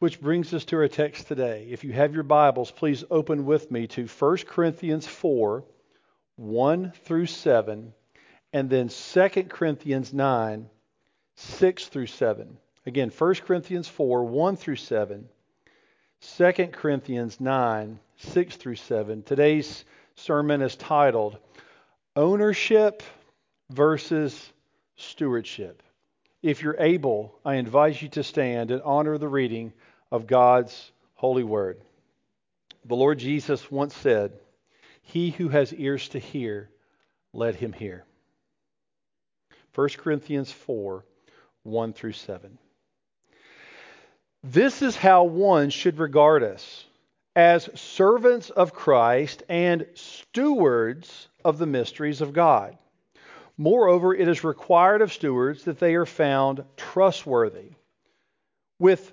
Which brings us to our text today. If you have your Bibles, please open with me to 1 Corinthians 4 1 through 7, and then 2 Corinthians 9 6 through 7. Again, 1 Corinthians 4 1 through 7, 2 Corinthians 9 6 through 7. Today's sermon is titled Ownership versus Stewardship. If you're able, I invite you to stand and honor the reading of God's holy word. The Lord Jesus once said, He who has ears to hear, let him hear. 1 Corinthians 4 1 through 7. This is how one should regard us as servants of Christ and stewards of the mysteries of God. Moreover, it is required of stewards that they are found trustworthy. With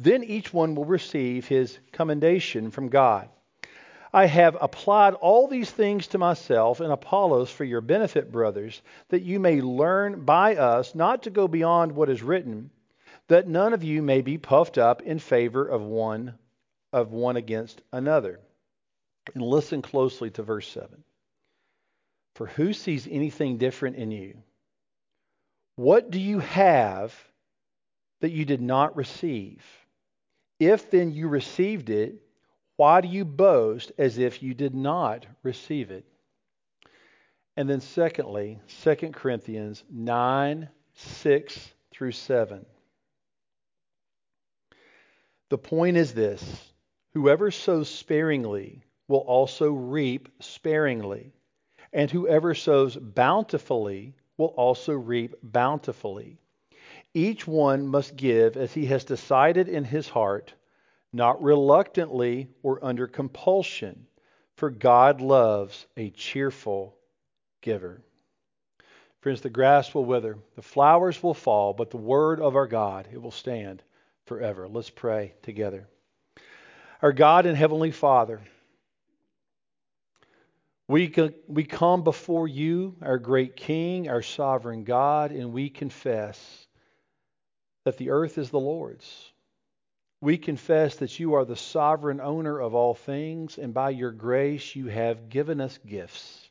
Then each one will receive his commendation from God. I have applied all these things to myself and Apollos for your benefit, brothers, that you may learn by us not to go beyond what is written, that none of you may be puffed up in favor of one of one against another. And listen closely to verse 7. For who sees anything different in you? What do you have that you did not receive? If then you received it, why do you boast as if you did not receive it? And then, secondly, 2 Corinthians 9 6 through 7. The point is this whoever sows sparingly will also reap sparingly, and whoever sows bountifully will also reap bountifully. Each one must give as he has decided in his heart, not reluctantly or under compulsion, for God loves a cheerful giver. Friends, the grass will wither, the flowers will fall, but the word of our God, it will stand forever. Let's pray together. Our God and Heavenly Father, we, we come before you, our great King, our sovereign God, and we confess that the earth is the Lord's. We confess that you are the sovereign owner of all things, and by your grace you have given us gifts.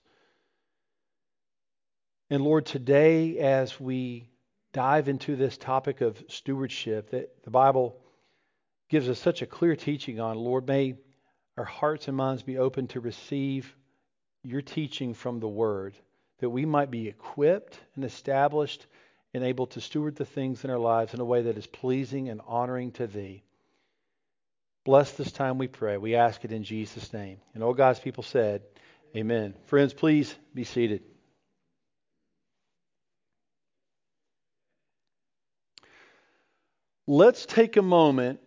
And Lord, today as we dive into this topic of stewardship that the Bible gives us such a clear teaching on, Lord, may our hearts and minds be open to receive your teaching from the Word, that we might be equipped and established and able to steward the things in our lives in a way that is pleasing and honoring to Thee. Bless this time, we pray. We ask it in Jesus' name. And all God's people said, Amen. Friends, please be seated. Let's take a moment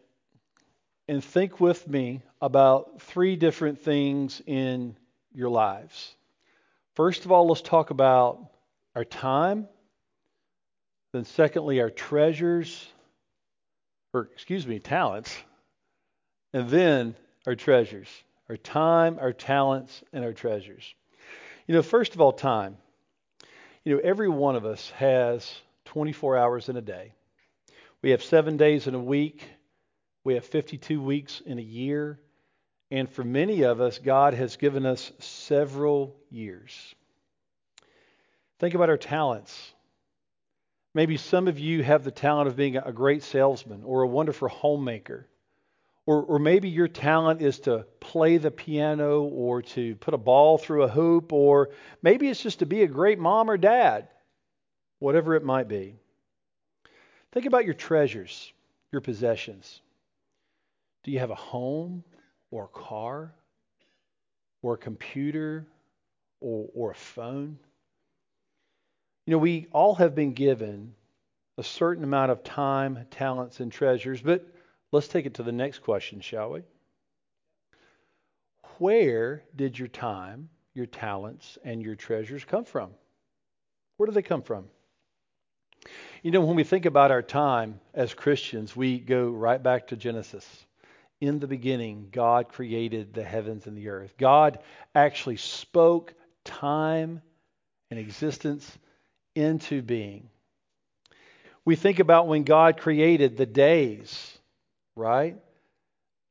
and think with me about three different things in your lives. First of all, let's talk about our time then, secondly, our treasures, or excuse me, talents. And then our treasures, our time, our talents, and our treasures. You know, first of all, time. You know, every one of us has 24 hours in a day. We have seven days in a week. We have 52 weeks in a year. And for many of us, God has given us several years. Think about our talents. Maybe some of you have the talent of being a great salesman or a wonderful homemaker. Or, or maybe your talent is to play the piano or to put a ball through a hoop, or maybe it's just to be a great mom or dad, whatever it might be. Think about your treasures, your possessions. Do you have a home or a car or a computer or, or a phone? You know, we all have been given a certain amount of time, talents, and treasures, but let's take it to the next question, shall we? where did your time, your talents, and your treasures come from? Where do they come from? You know, when we think about our time as Christians, we go right back to Genesis. In the beginning, God created the heavens and the earth. God actually spoke time and existence into being. We think about when God created the days, right?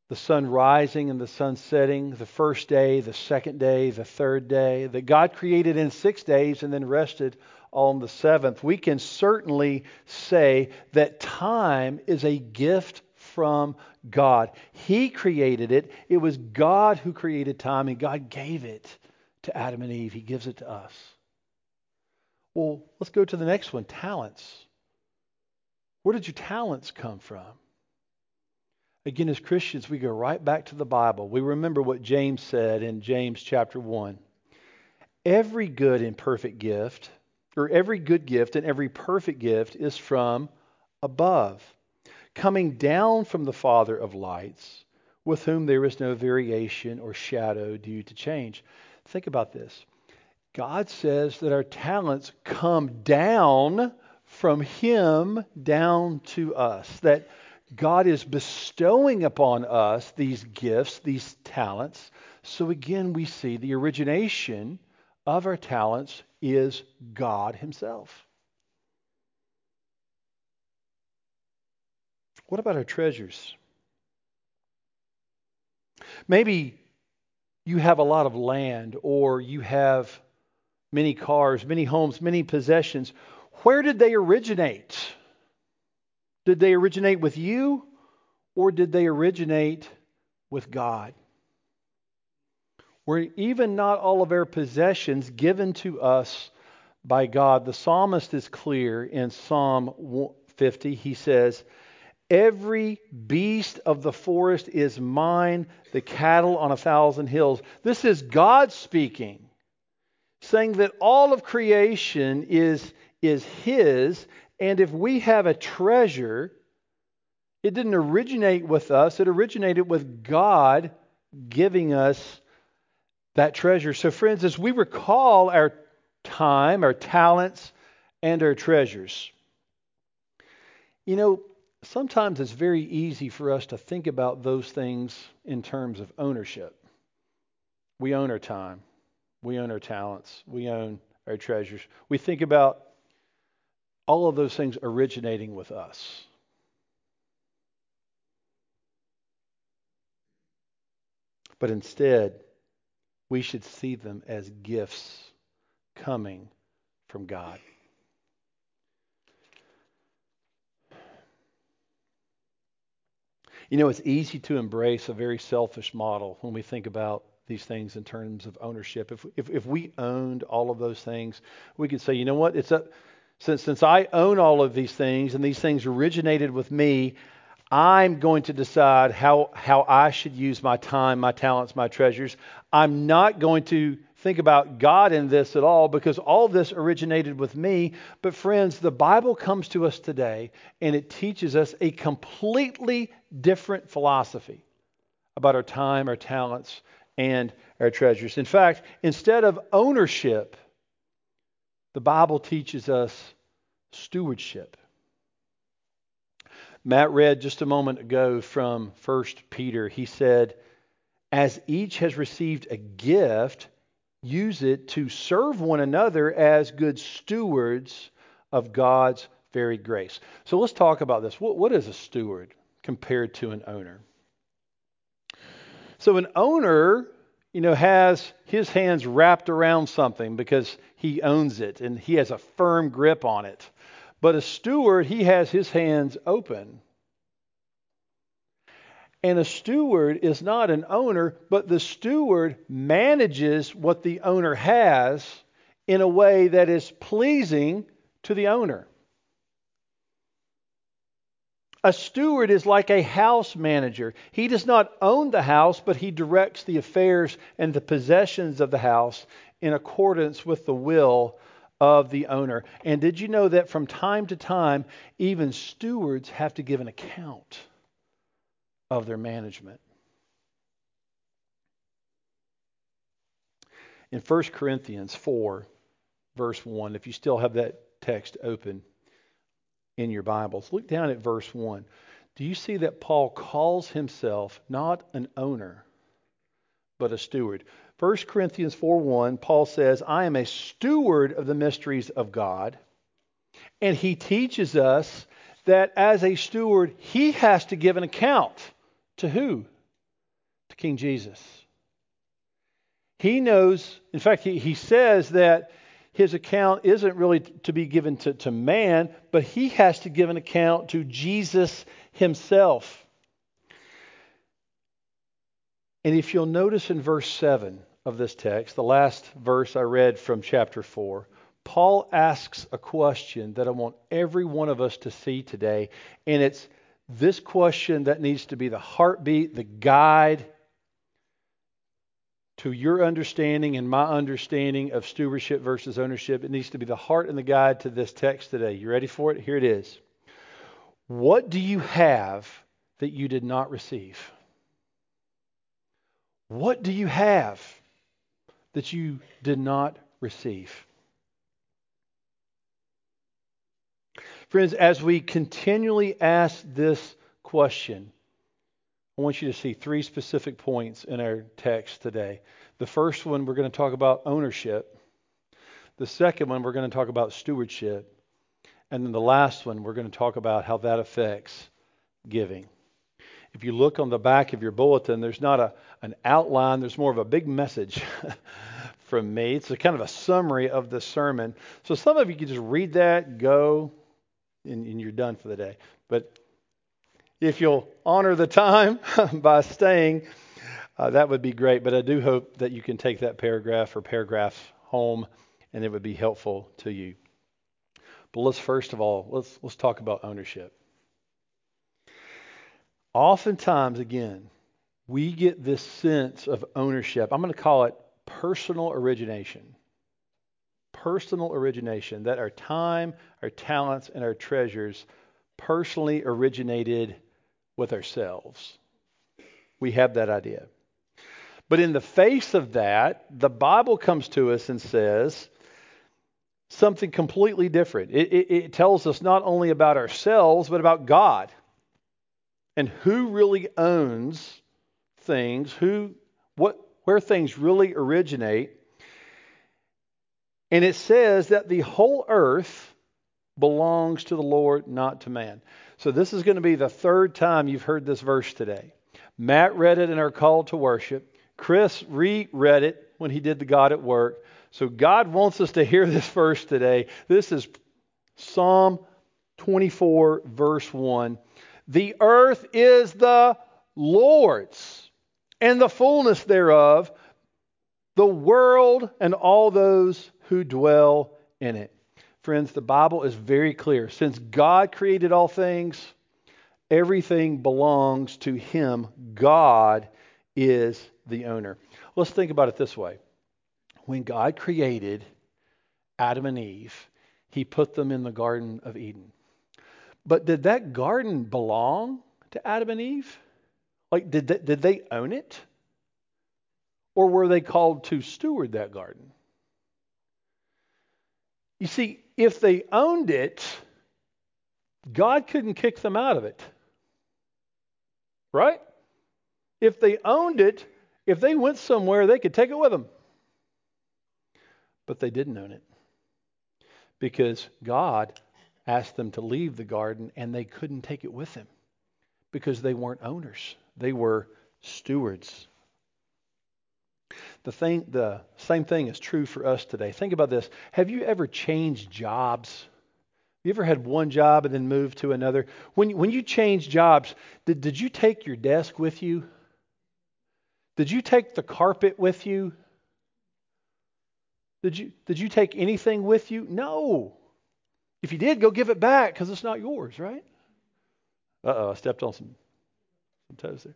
The sun rising and the sun setting, the first day, the second day, the third day, that God created in six days and then rested on the seventh. We can certainly say that time is a gift from God. He created it. It was God who created time, and God gave it to Adam and Eve. He gives it to us. Well, let's go to the next one talents. Where did your talents come from? Again, as Christians, we go right back to the Bible. We remember what James said in James chapter 1. Every good and perfect gift, or every good gift and every perfect gift, is from above, coming down from the Father of lights, with whom there is no variation or shadow due to change. Think about this. God says that our talents come down from Him down to us. That God is bestowing upon us these gifts, these talents. So again, we see the origination of our talents is God Himself. What about our treasures? Maybe you have a lot of land or you have many cars, many homes, many possessions. Where did they originate? Did they originate with you or did they originate with God? Were even not all of our possessions given to us by God? The psalmist is clear in Psalm 50. He says, Every beast of the forest is mine, the cattle on a thousand hills. This is God speaking, saying that all of creation is, is His, and if we have a treasure, it didn't originate with us, it originated with God giving us that treasure. So, friends, as we recall our time, our talents, and our treasures, you know, sometimes it's very easy for us to think about those things in terms of ownership. We own our time, we own our talents, we own our treasures. We think about all of those things originating with us. But instead, we should see them as gifts coming from God. You know, it's easy to embrace a very selfish model when we think about these things in terms of ownership. If, if, if we owned all of those things, we could say, you know what, it's up since, since I own all of these things and these things originated with me, I'm going to decide how, how I should use my time, my talents, my treasures. I'm not going to think about God in this at all because all this originated with me. But, friends, the Bible comes to us today and it teaches us a completely different philosophy about our time, our talents, and our treasures. In fact, instead of ownership, the Bible teaches us stewardship. Matt read just a moment ago from 1 Peter. He said, As each has received a gift, use it to serve one another as good stewards of God's varied grace. So let's talk about this. What, what is a steward compared to an owner? So, an owner you know, has his hands wrapped around something because he owns it and he has a firm grip on it. But a steward, he has his hands open. And a steward is not an owner, but the steward manages what the owner has in a way that is pleasing to the owner. A steward is like a house manager. He does not own the house, but he directs the affairs and the possessions of the house in accordance with the will of the owner. And did you know that from time to time, even stewards have to give an account of their management? In 1 Corinthians 4, verse 1, if you still have that text open in your Bibles, look down at verse 1. Do you see that Paul calls himself not an owner, but a steward? 1 Corinthians 4 1, Paul says, I am a steward of the mysteries of God. And he teaches us that as a steward, he has to give an account to who? To King Jesus. He knows, in fact, he, he says that his account isn't really to be given to, to man, but he has to give an account to Jesus himself. And if you'll notice in verse 7 of this text, the last verse I read from chapter 4, Paul asks a question that I want every one of us to see today. And it's this question that needs to be the heartbeat, the guide to your understanding and my understanding of stewardship versus ownership. It needs to be the heart and the guide to this text today. You ready for it? Here it is. What do you have that you did not receive? What do you have that you did not receive? Friends, as we continually ask this question, I want you to see three specific points in our text today. The first one, we're going to talk about ownership. The second one, we're going to talk about stewardship. And then the last one, we're going to talk about how that affects giving. If you look on the back of your bulletin, there's not a, an outline, there's more of a big message from me. It's a kind of a summary of the sermon. So some of you can just read that, go, and, and you're done for the day. But if you'll honor the time by staying, uh, that would be great. But I do hope that you can take that paragraph or paragraphs home and it would be helpful to you. But let's first of all, let's, let's talk about ownership. Oftentimes, again, we get this sense of ownership. I'm going to call it personal origination. Personal origination, that our time, our talents, and our treasures personally originated with ourselves. We have that idea. But in the face of that, the Bible comes to us and says something completely different. It, it, it, tells us not only about ourselves, but about God and who really owns things, who, what, where things really originate. And it says that the whole earth belongs to the Lord, not to man. So this is going to be the third time you've heard this verse today. Matt read it in our call to worship. Chris reread it when he did the God at work. So God wants us to hear this verse today. This is Psalm 24, verse 1. The earth is the Lord's, and the fullness thereof, the world and all those who dwell in it. Friends, the Bible is very clear. Since God created all things, everything belongs to Him. God is the owner. Let's think about it this way. When God created Adam and Eve, He put them in the Garden of Eden. But did that garden belong to Adam and Eve? Like, did they, did they own it? Or were they called to steward that garden? You see, if they owned it, God couldn't kick them out of it. Right? If they owned it, if they went somewhere, they could take it with them. But they didn't own it because God asked them to leave the garden and they couldn't take it with them because they weren't owners, they were stewards. The, thing, the same thing is true for us today. Think about this. Have you ever changed jobs? You ever had one job and then moved to another? When, when you change jobs, did, did you take your desk with you? Did you take the carpet with you? Did you, did you take anything with you? No. If you did, go give it back because it's not yours, right? Uh oh, I stepped on some, some toes there.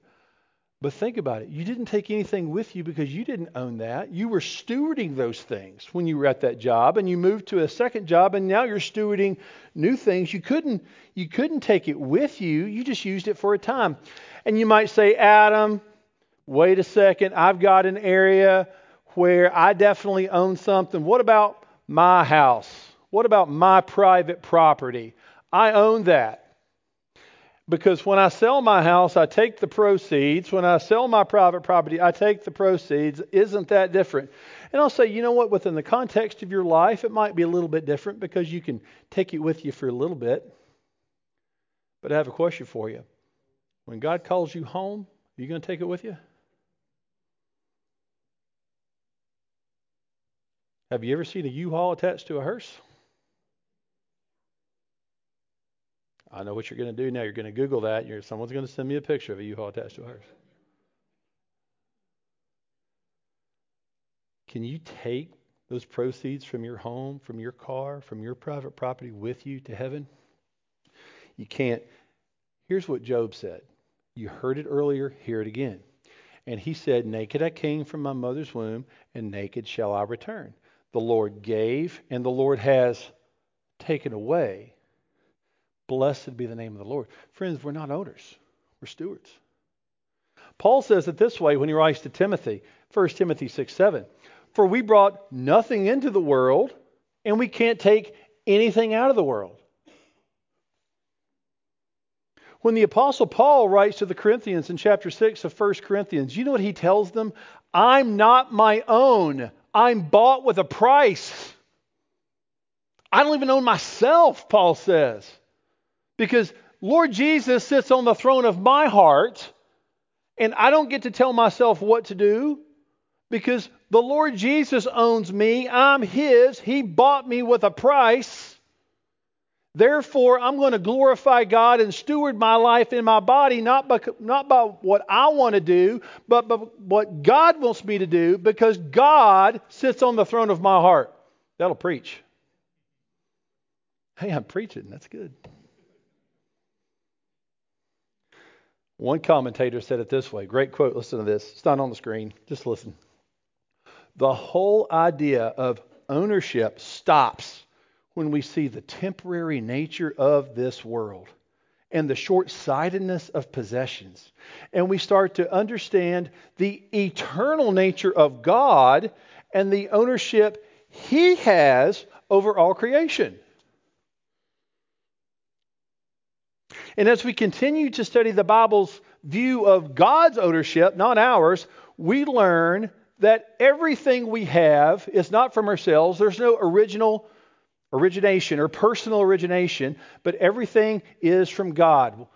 But think about it. You didn't take anything with you because you didn't own that. You were stewarding those things when you were at that job and you moved to a second job and now you're stewarding new things. You couldn't you couldn't take it with you. You just used it for a time. And you might say, "Adam, wait a second. I've got an area where I definitely own something. What about my house? What about my private property? I own that. Because when I sell my house, I take the proceeds. When I sell my private property, I take the proceeds. Isn't that different? And I'll say, you know what, within the context of your life, it might be a little bit different because you can take it with you for a little bit. But I have a question for you. When God calls you home, are you going to take it with you? Have you ever seen a U-Haul attached to a hearse? I know what you're going to do now. You're going to Google that. You're, someone's going to send me a picture of a U-Haul attached to a hearse. Can you take those proceeds from your home, from your car, from your private property with you to heaven? You can't. Here's what Job said. You heard it earlier, hear it again. And he said, Naked I came from my mother's womb, and naked shall I return. The Lord gave, and the Lord has taken away. Blessed be the name of the Lord. Friends, we're not owners, we're stewards. Paul says it this way when he writes to Timothy, 1 Timothy 6 7. For we brought nothing into the world, and we can't take anything out of the world. When the Apostle Paul writes to the Corinthians in chapter 6 of 1 Corinthians, you know what he tells them? I'm not my own. I'm bought with a price. I don't even own myself, Paul says. Because Lord Jesus sits on the throne of my heart, and I don't get to tell myself what to do because the Lord Jesus owns me. I'm His. He bought me with a price. Therefore, I'm going to glorify God and steward my life in my body, not by, not by what I want to do, but by what God wants me to do, because God sits on the throne of my heart. That'll preach. Hey, I'm preaching. That's good. One commentator said it this way great quote. Listen to this. It's not on the screen. Just listen. The whole idea of ownership stops when we see the temporary nature of this world and the short sightedness of possessions. And we start to understand the eternal nature of God and the ownership He has over all creation. And as we continue to study the Bible's view of God's ownership, not ours, we learn that everything we have is not from ourselves. There's no original origination or personal origination, but everything is from God.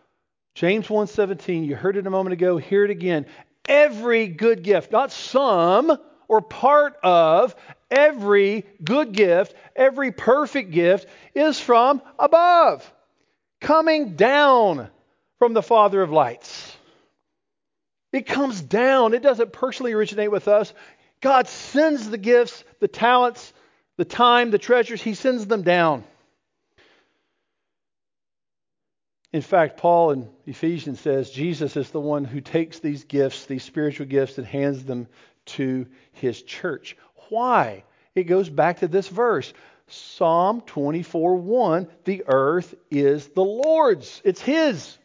James 1:17, you heard it a moment ago, hear it again. Every good gift, not some or part of, every good gift, every perfect gift is from above, coming down from the Father of lights. It comes down. It doesn't personally originate with us. God sends the gifts, the talents, the time, the treasures, he sends them down. In fact, Paul in Ephesians says Jesus is the one who takes these gifts, these spiritual gifts, and hands them to his church. Why? It goes back to this verse. Psalm 24 1 The earth is the Lord's, it's His.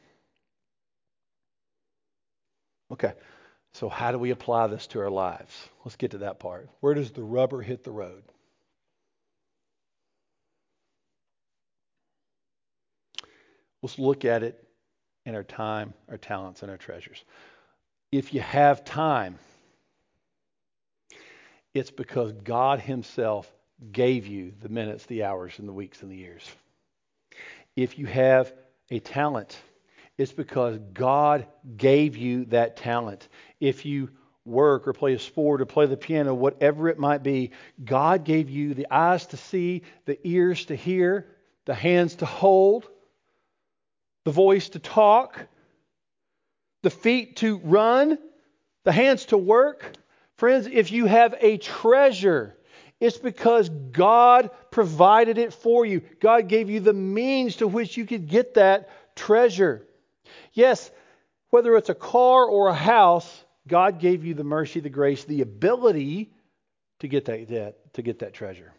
Okay, so how do we apply this to our lives? Let's get to that part. Where does the rubber hit the road? Let's look at it in our time, our talents, and our treasures. If you have time, it's because God Himself gave you the minutes, the hours, and the weeks, and the years. If you have a talent, it's because God gave you that talent. If you work or play a sport or play the piano, whatever it might be, God gave you the eyes to see, the ears to hear, the hands to hold, the voice to talk, the feet to run, the hands to work. Friends, if you have a treasure, it's because God provided it for you. God gave you the means to which you could get that treasure. Yes, whether it's a car or a house, God gave you the mercy, the grace, the ability to get that, to get that treasure.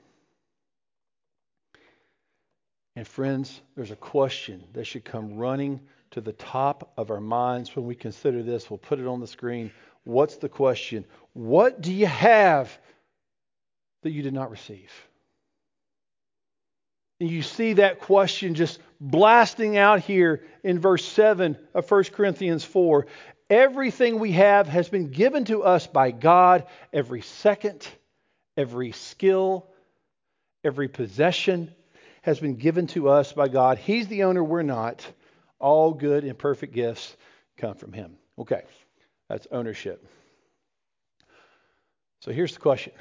And friends, there's a question that should come running to the top of our minds when we consider this. We'll put it on the screen. What's the question? What do you have that you did not receive? And you see that question just blasting out here in verse 7 of 1 Corinthians 4. Everything we have has been given to us by God, every second, every skill, every possession has been given to us by God. He's the owner, we're not. All good and perfect gifts come from Him. Okay, that's ownership. So here's the question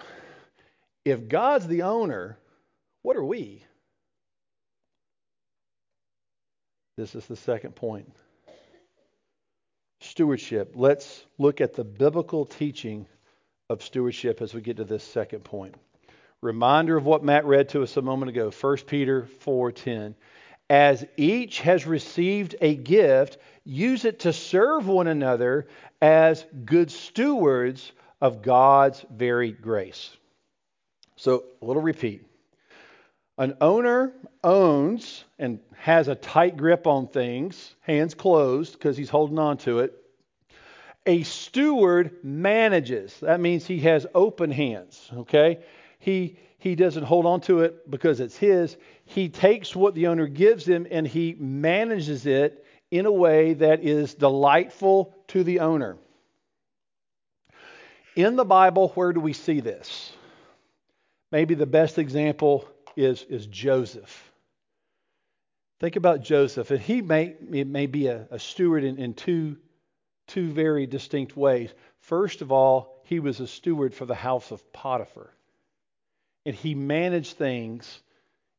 If God's the owner, what are we? This is the second point. Stewardship. Let's look at the biblical teaching of stewardship as we get to this second point. Reminder of what Matt read to us a moment ago, 1 Peter 4:10. As each has received a gift, use it to serve one another as good stewards of God's very grace. So, a little repeat. An owner owns and has a tight grip on things, hands closed because he's holding on to it. A steward manages. That means he has open hands, okay? He he doesn't hold on to it because it's his. He takes what the owner gives him and he manages it in a way that is delightful to the owner. In the Bible, where do we see this? Maybe the best example is, is Joseph. Think about Joseph, and he may, may be a, a steward in, in two, two very distinct ways. First of all, he was a steward for the house of Potiphar, and he managed things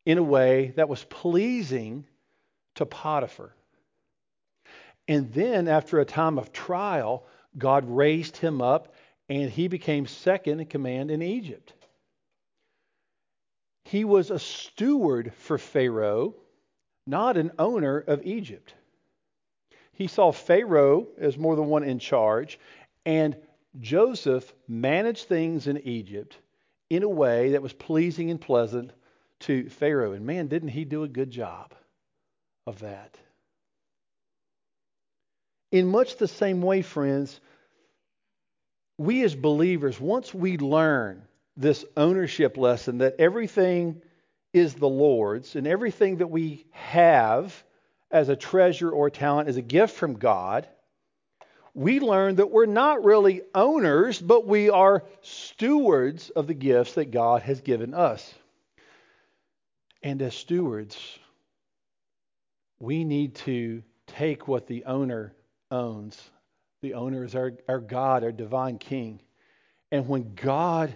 in a way that was pleasing to Potiphar. And then, after a time of trial, God raised him up, and he became second in command in Egypt. He was a steward for Pharaoh, not an owner of Egypt. He saw Pharaoh as more than one in charge, and Joseph managed things in Egypt in a way that was pleasing and pleasant to Pharaoh. And man, didn't he do a good job of that? In much the same way, friends, we as believers, once we learn this ownership lesson that everything is the Lord's and everything that we have as a treasure or talent is a gift from God, we learn that we're not really owners, but we are stewards of the gifts that God has given us. And as stewards, we need to take what the owner owns. The owner is our, our God, our divine King. And when God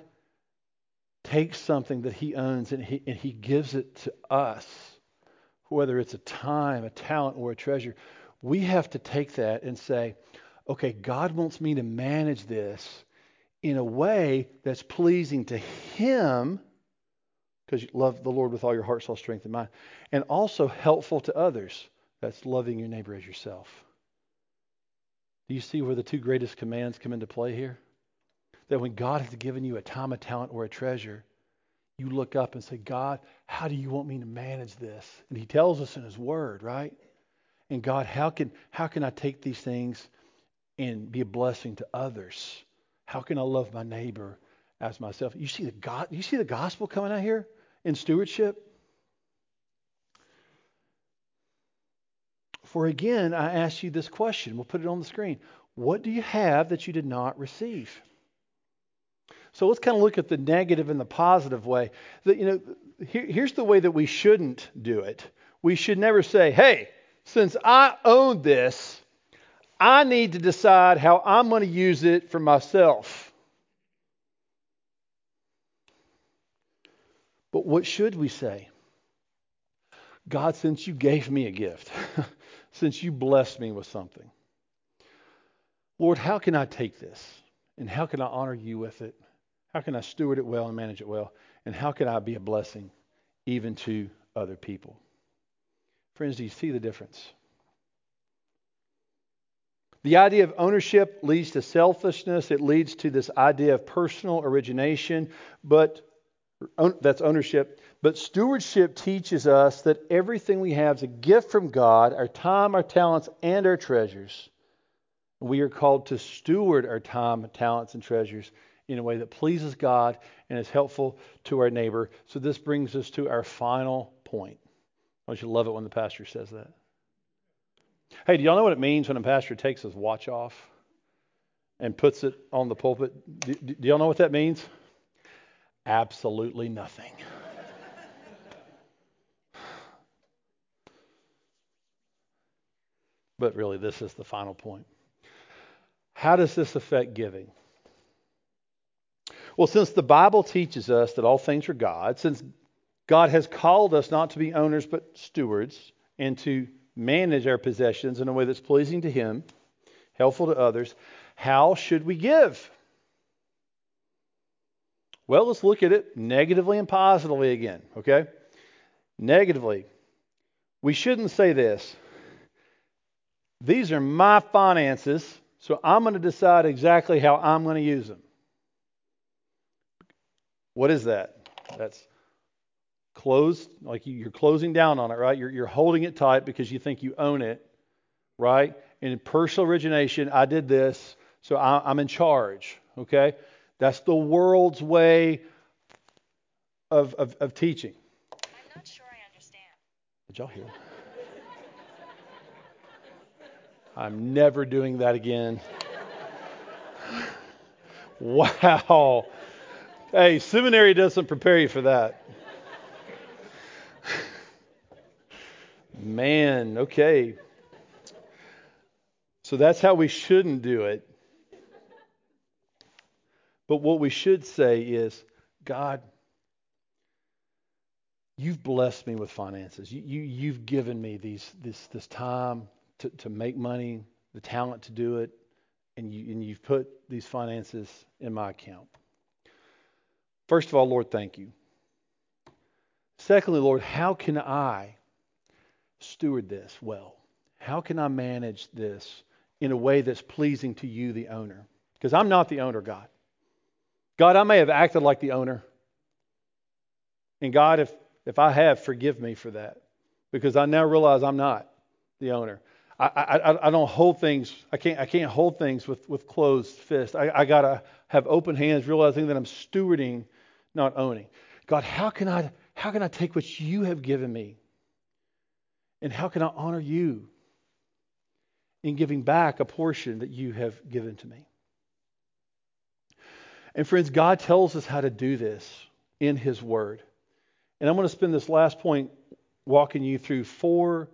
takes something that he owns and he, and he gives it to us, whether it's a time, a talent, or a treasure, we have to take that and say, okay, God wants me to manage this in a way that's pleasing to him because you love the Lord with all your heart, soul, strength, and mind, and also helpful to others. That's loving your neighbor as yourself. Do you see where the two greatest commands come into play here? That when God has given you a time, a talent, or a treasure, you look up and say, God, how do you want me to manage this? And He tells us in His Word, right? And God, how can how can I take these things and be a blessing to others? How can I love my neighbor as myself? You see the God, you see the gospel coming out here in stewardship? For again, I ask you this question. We'll put it on the screen. What do you have that you did not receive? So let's kind of look at the negative and the positive way. That, you know, here, here's the way that we shouldn't do it. We should never say, hey, since I own this, I need to decide how I'm going to use it for myself. But what should we say? God, since you gave me a gift, since you blessed me with something, Lord, how can I take this? And how can I honor you with it? How can I steward it well and manage it well? And how can I be a blessing even to other people? Friends, do you see the difference? The idea of ownership leads to selfishness. It leads to this idea of personal origination, but that's ownership. But stewardship teaches us that everything we have is a gift from God our time, our talents, and our treasures. We are called to steward our time, talents, and treasures in a way that pleases God and is helpful to our neighbor. So this brings us to our final point. Don't you love it when the pastor says that? Hey, do y'all know what it means when a pastor takes his watch off and puts it on the pulpit? Do, do y'all know what that means? Absolutely nothing. but really, this is the final point. How does this affect giving? Well, since the Bible teaches us that all things are God, since God has called us not to be owners but stewards and to manage our possessions in a way that's pleasing to Him, helpful to others, how should we give? Well, let's look at it negatively and positively again, okay? Negatively, we shouldn't say this. These are my finances, so I'm going to decide exactly how I'm going to use them. What is that? That's closed, like you're closing down on it, right? You're, you're holding it tight because you think you own it, right? And in personal origination, I did this, so I, I'm in charge, okay? That's the world's way of, of, of teaching. I'm not sure I understand. Did y'all hear? I'm never doing that again. wow. Hey, seminary doesn't prepare you for that. Man, okay. So that's how we shouldn't do it. But what we should say is, God, you've blessed me with finances. You, you, you've given me these, this, this time to, to make money, the talent to do it, and, you, and you've put these finances in my account. First of all, Lord, thank you. Secondly, Lord, how can I steward this well? How can I manage this in a way that's pleasing to you, the owner? Because I'm not the owner, God. God, I may have acted like the owner. And God, if, if I have, forgive me for that. Because I now realize I'm not the owner. I, I, I don't hold things, I can't, I can't hold things with, with closed fists. I, I got to have open hands, realizing that I'm stewarding not owning. God, how can I how can I take what you have given me? And how can I honor you in giving back a portion that you have given to me? And friends, God tells us how to do this in his word. And I'm going to spend this last point walking you through four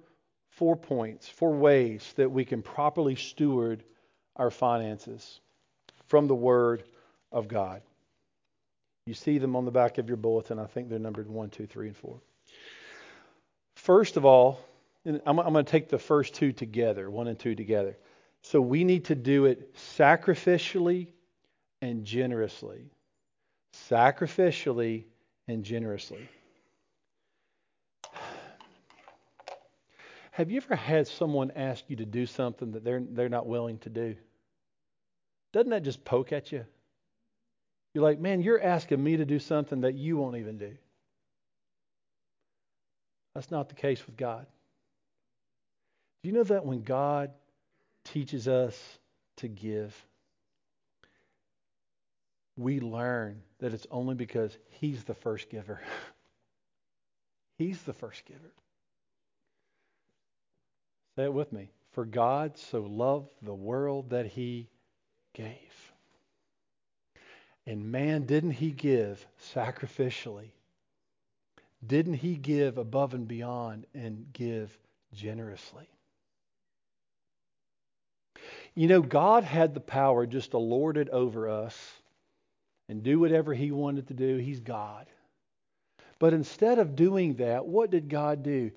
four points, four ways that we can properly steward our finances from the word of God. You see them on the back of your bulletin. I think they're numbered one, two, three, and four. First of all, I'm, I'm going to take the first two together, one and two together. So we need to do it sacrificially and generously. Sacrificially and generously. Have you ever had someone ask you to do something that they're, they're not willing to do? Doesn't that just poke at you? You're like, man, you're asking me to do something that you won't even do. That's not the case with God. Do you know that when God teaches us to give, we learn that it's only because He's the first giver. he's the first giver. Say it with me. For God so loved the world that He gave. And man, didn't he give sacrificially? Didn't he give above and beyond and give generously? You know, God had the power just to lord it over us and do whatever he wanted to do. He's God. But instead of doing that, what did God do?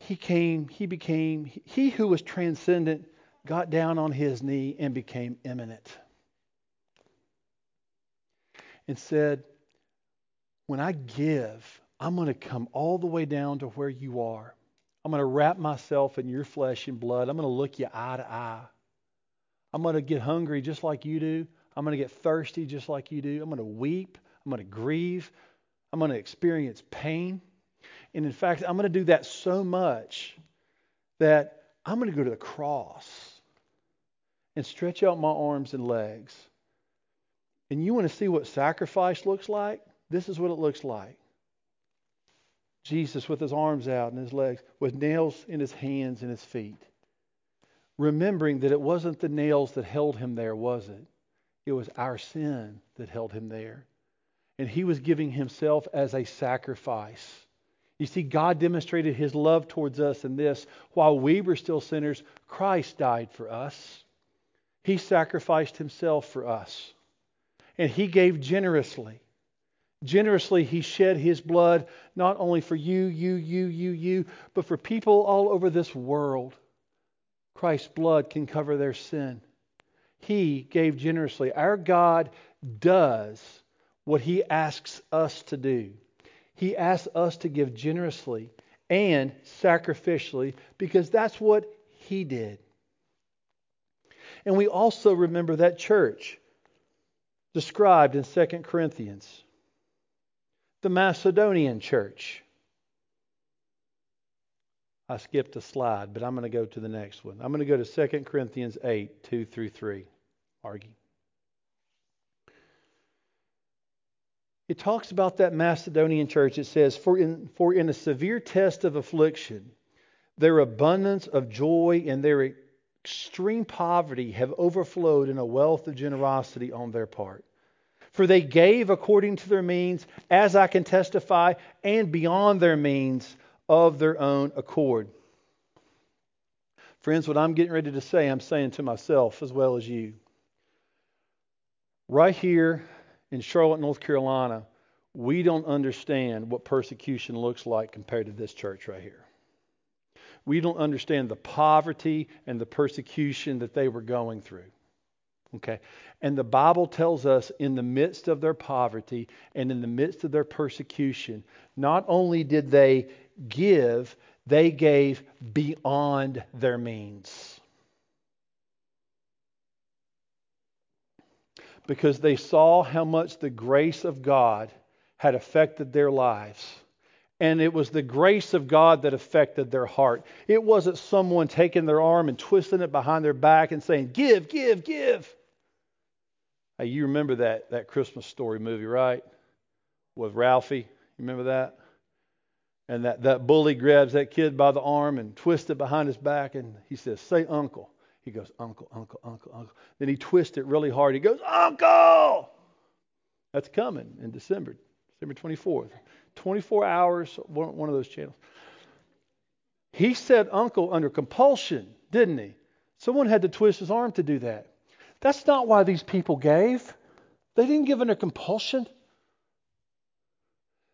He came, he became, he who was transcendent got down on his knee and became immanent and said, When I give, I'm going to come all the way down to where you are. I'm going to wrap myself in your flesh and blood. I'm going to look you eye to eye. I'm going to get hungry just like you do. I'm going to get thirsty just like you do. I'm going to weep. I'm going to grieve. I'm going to experience pain. And in fact, I'm going to do that so much that I'm going to go to the cross and stretch out my arms and legs. And you want to see what sacrifice looks like? This is what it looks like. Jesus with his arms out and his legs, with nails in his hands and his feet. Remembering that it wasn't the nails that held him there, was it? It was our sin that held him there. And he was giving himself as a sacrifice. You see, God demonstrated his love towards us in this. While we were still sinners, Christ died for us. He sacrificed himself for us. And he gave generously. Generously, he shed his blood not only for you, you, you, you, you, but for people all over this world. Christ's blood can cover their sin. He gave generously. Our God does what he asks us to do. He asks us to give generously and sacrificially because that's what he did. And we also remember that church described in 2 Corinthians the Macedonian church. I skipped a slide, but I'm going to go to the next one. I'm going to go to 2 Corinthians 8, 2 through 3. Argue. It talks about that Macedonian church. It says, for in, for in a severe test of affliction, their abundance of joy and their extreme poverty have overflowed in a wealth of generosity on their part. For they gave according to their means, as I can testify, and beyond their means of their own accord. Friends, what I'm getting ready to say, I'm saying to myself as well as you. Right here in Charlotte, North Carolina, we don't understand what persecution looks like compared to this church right here. We don't understand the poverty and the persecution that they were going through. Okay. And the Bible tells us in the midst of their poverty and in the midst of their persecution, not only did they give, they gave beyond their means. Because they saw how much the grace of God had affected their lives. And it was the grace of God that affected their heart. It wasn't someone taking their arm and twisting it behind their back and saying, Give, give, give. Hey, you remember that, that Christmas story movie, right? With Ralphie. You remember that? And that, that bully grabs that kid by the arm and twists it behind his back and he says, Say uncle. He goes, Uncle, uncle, uncle, uncle. Then he twists it really hard. He goes, Uncle! That's coming in December, December 24th. 24 hours, one, one of those channels. He said uncle under compulsion, didn't he? Someone had to twist his arm to do that. That's not why these people gave. They didn't give under compulsion.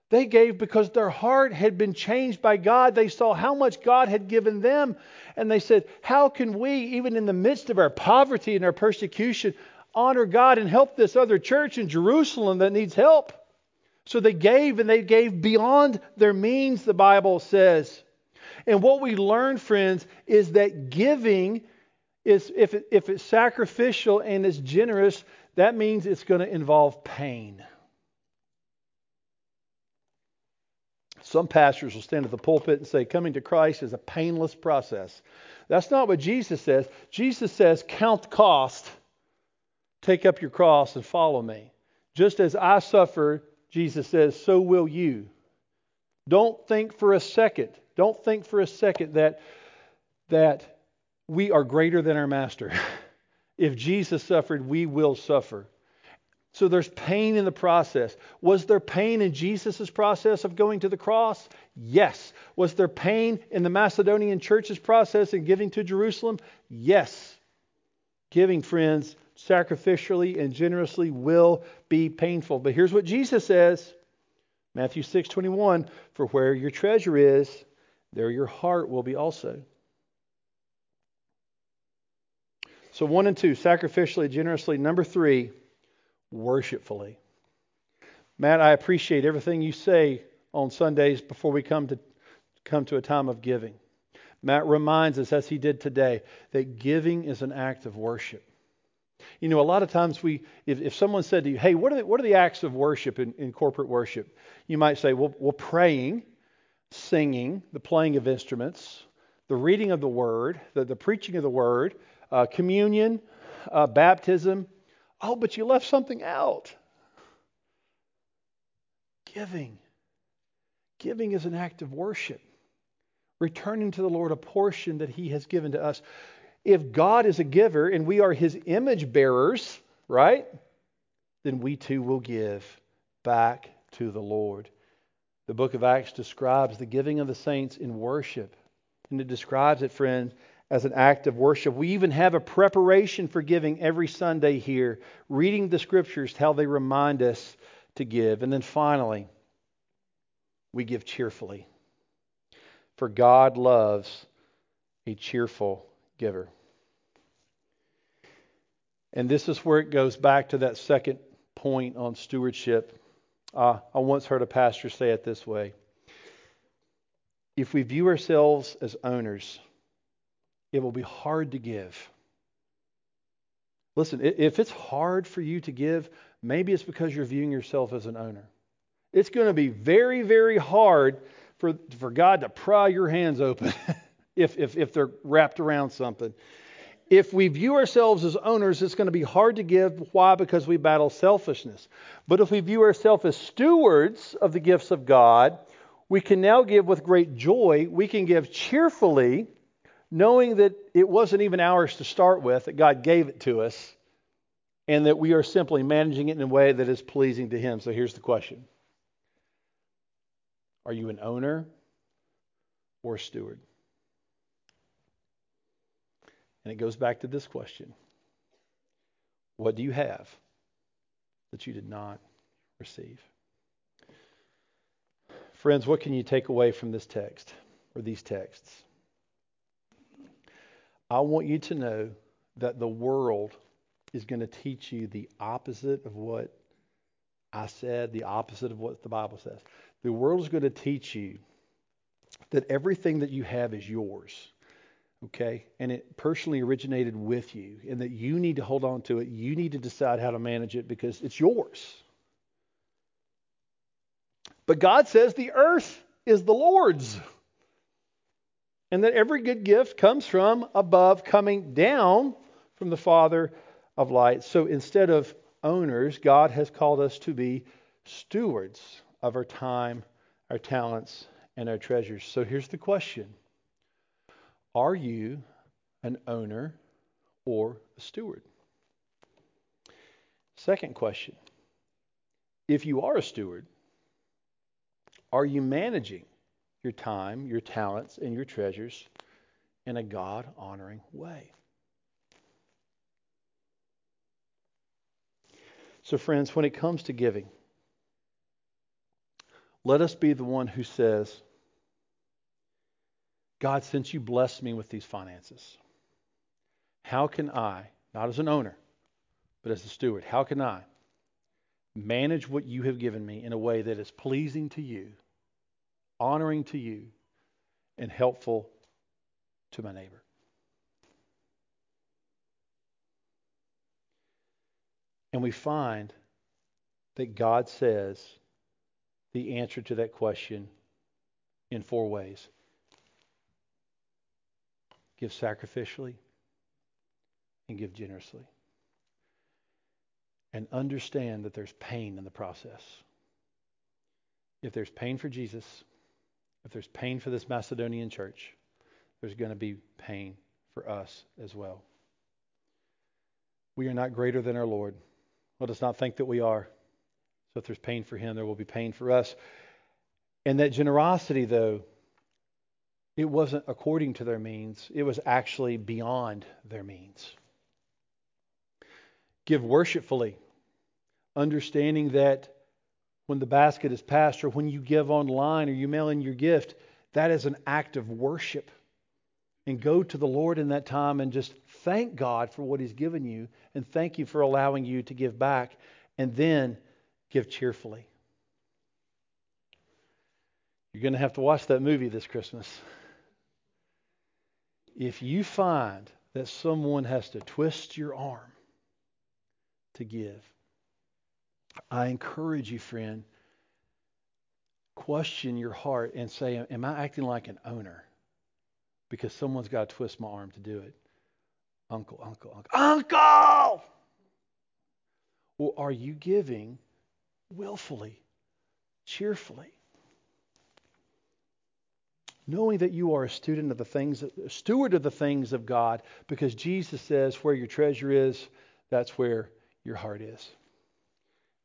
They gave because their heart had been changed by God. They saw how much God had given them. And they said, How can we, even in the midst of our poverty and our persecution, honor God and help this other church in Jerusalem that needs help? So they gave, and they gave beyond their means, the Bible says. And what we learn, friends, is that giving is if, it, if it's sacrificial and it's generous, that means it's going to involve pain. Some pastors will stand at the pulpit and say coming to Christ is a painless process. That's not what Jesus says. Jesus says, Count the cost, take up your cross, and follow me. Just as I suffered, Jesus says, so will you. Don't think for a second, don't think for a second that, that we are greater than our master. if Jesus suffered, we will suffer. So there's pain in the process. Was there pain in Jesus' process of going to the cross? Yes. Was there pain in the Macedonian church's process in giving to Jerusalem? Yes. Giving, friends, sacrificially and generously will be painful. But here's what Jesus says Matthew 6 21 For where your treasure is, there your heart will be also. So, one and two, sacrificially, generously. Number three, worshipfully. Matt, I appreciate everything you say on Sundays before we come to come to a time of giving. Matt reminds us, as he did today, that giving is an act of worship. You know, a lot of times we, if, if someone said to you, hey, what are the, what are the acts of worship in, in corporate worship? You might say, well, well, praying, singing, the playing of instruments, the reading of the word, the, the preaching of the word, uh, communion, uh, baptism. Oh, but you left something out. Giving. Giving is an act of worship, returning to the Lord a portion that He has given to us. If God is a giver and we are His image bearers, right? Then we too will give back to the Lord. The book of Acts describes the giving of the saints in worship. And it describes it, friend, as an act of worship. We even have a preparation for giving every Sunday here, reading the scriptures, how they remind us to give. And then finally, we give cheerfully. For God loves a cheerful giver. And this is where it goes back to that second point on stewardship. Uh, I once heard a pastor say it this way If we view ourselves as owners, it will be hard to give. Listen, if it's hard for you to give, maybe it's because you're viewing yourself as an owner. It's going to be very, very hard for, for God to pry your hands open if, if, if they're wrapped around something. If we view ourselves as owners, it's going to be hard to give. Why? Because we battle selfishness. But if we view ourselves as stewards of the gifts of God, we can now give with great joy. We can give cheerfully knowing that it wasn't even ours to start with, that God gave it to us, and that we are simply managing it in a way that is pleasing to Him. So here's the question Are you an owner or a steward? And it goes back to this question What do you have that you did not receive? Friends, what can you take away from this text or these texts? I want you to know that the world is going to teach you the opposite of what I said, the opposite of what the Bible says. The world is going to teach you that everything that you have is yours. Okay? And it personally originated with you, and that you need to hold on to it. You need to decide how to manage it because it's yours. But God says the earth is the Lord's and that every good gift comes from above, coming down from the Father of light. So instead of owners, God has called us to be stewards of our time, our talents, and our treasures. So here's the question Are you an owner or a steward? Second question If you are a steward, are you managing your time, your talents, and your treasures in a God honoring way. So, friends, when it comes to giving, let us be the one who says, God, since you blessed me with these finances, how can I, not as an owner, but as a steward, how can I manage what you have given me in a way that is pleasing to you honoring to you, and helpful to my neighbor. And we find that God says the answer to that question in four ways give sacrificially and give generously. And understand that there's pain in the process. If there's pain for Jesus, if there's pain for this Macedonian church, there's going to be pain for us as well. We are not greater than our Lord. Let us not think that we are. So if there's pain for him, there will be pain for us. And that generosity, though, it wasn't according to their means, it was actually beyond their means. Give worshipfully, understanding that when the basket is passed or when you give online or you mail in your gift, that is an act of worship. And go to the Lord in that time and just thank God for what He's given you and thank you for allowing you to give back and then give cheerfully. You're going to have to watch that movie this Christmas. If you find that someone has to twist your arm to give, I encourage you, friend, question your heart and say, Am I acting like an owner? Because someone's got to twist my arm to do it. Uncle, uncle, uncle, uncle! Or are you giving willfully, cheerfully? Knowing that you are a student of the things, a steward of the things of God, because Jesus says, where your treasure is, that's where your heart is.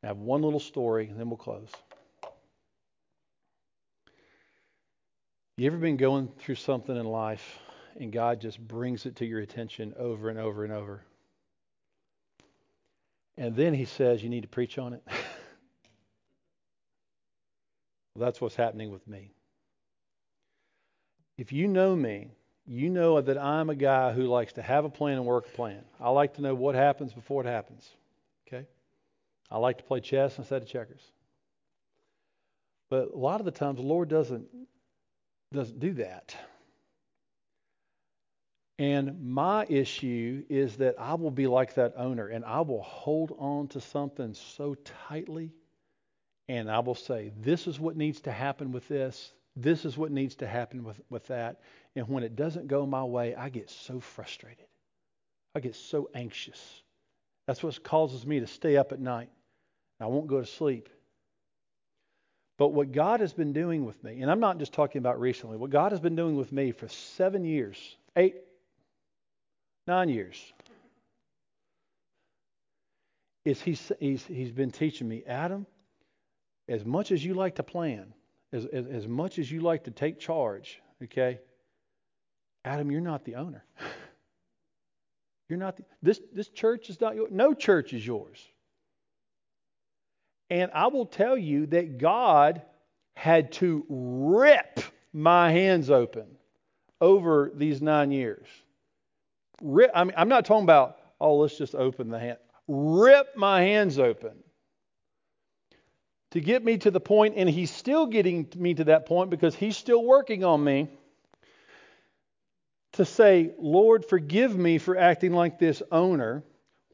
I have one little story, and then we'll close. You ever been going through something in life and God just brings it to your attention over and over and over? And then he says, You need to preach on it. well, that's what's happening with me. If you know me, you know that I'm a guy who likes to have a plan and work a plan. I like to know what happens before it happens. Okay? I like to play chess instead of checkers. But a lot of the times the Lord doesn't doesn't do that. And my issue is that I will be like that owner and I will hold on to something so tightly and I will say, this is what needs to happen with this. This is what needs to happen with, with that. And when it doesn't go my way, I get so frustrated. I get so anxious. That's what causes me to stay up at night. I won't go to sleep but what God has been doing with me, and I'm not just talking about recently, what God has been doing with me for seven years, eight, nine years, is he's, he's, he's been teaching me, Adam, as much as you like to plan, as, as, as much as you like to take charge, okay, Adam, you're not the owner. You're not the, this this church is not yours. No church is yours. And I will tell you that God had to rip my hands open over these nine years. Rip, I mean, I'm not talking about, oh, let's just open the hand. Rip my hands open to get me to the point, and he's still getting me to that point because he's still working on me to say, Lord, forgive me for acting like this owner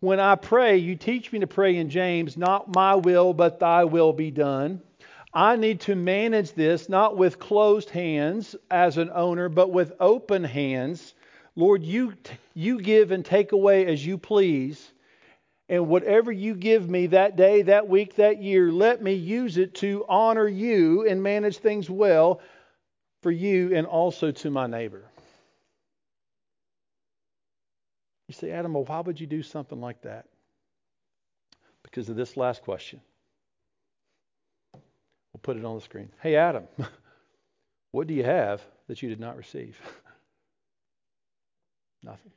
when I pray, you teach me to pray in James, not my will, but thy will be done. I need to manage this not with closed hands as an owner, but with open hands. Lord, you, you give and take away as you please. And whatever you give me that day, that week, that year, let me use it to honor you and manage things well for you and also to my neighbor. You say, Adam, well, why would you do something like that? Because of this last question. We'll put it on the screen. Hey, Adam, what do you have that you did not receive? Nothing.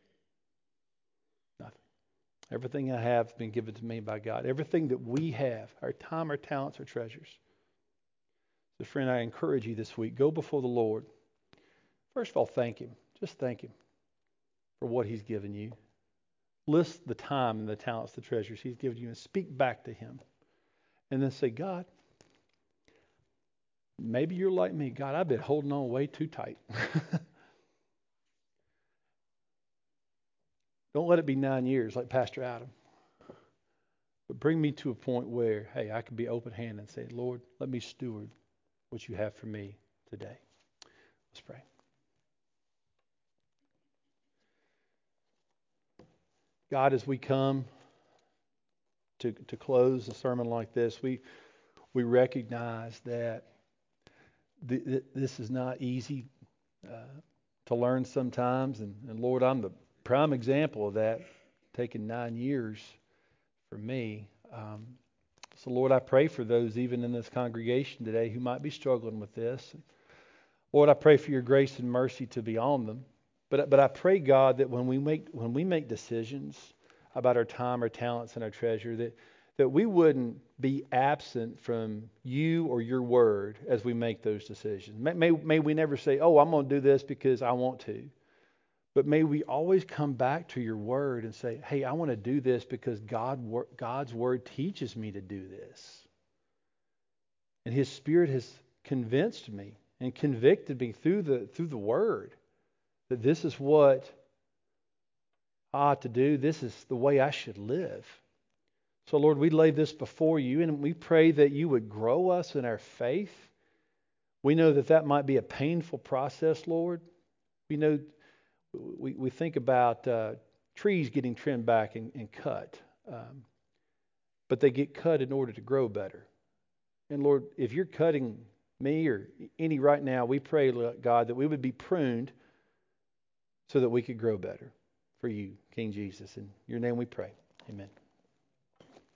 Everything I have been given to me by God. Everything that we have, our time, our talents, our treasures. So, friend, I encourage you this week go before the Lord. First of all, thank Him. Just thank Him for what He's given you. List the time and the talents, the treasures He's given you, and speak back to Him. And then say, God, maybe you're like me. God, I've been holding on way too tight. Don't let it be nine years like Pastor Adam. But bring me to a point where, hey, I can be open handed and say, Lord, let me steward what you have for me today. Let's pray. God, as we come to, to close a sermon like this, we, we recognize that th- th- this is not easy uh, to learn sometimes. And, and Lord, I'm the prime example of that, taking nine years for me. Um, so, Lord, I pray for those even in this congregation today who might be struggling with this. Lord, I pray for your grace and mercy to be on them. But, but I pray, God, that when we make, when we make decisions about our time, our talents, and our treasure, that, that we wouldn't be absent from you or your word as we make those decisions. May, may, may we never say, oh, I'm going to do this because I want to. But may we always come back to your word and say, hey, I want to do this because God, God's word teaches me to do this. And his spirit has convinced me and convicted me through the, through the word that this is what I ought to do. This is the way I should live. So, Lord, we lay this before you and we pray that you would grow us in our faith. We know that that might be a painful process, Lord. We know we, we think about uh, trees getting trimmed back and, and cut. Um, but they get cut in order to grow better. And Lord, if you're cutting me or any right now, we pray, God, that we would be pruned so that we could grow better for you, King Jesus. In your name we pray. Amen.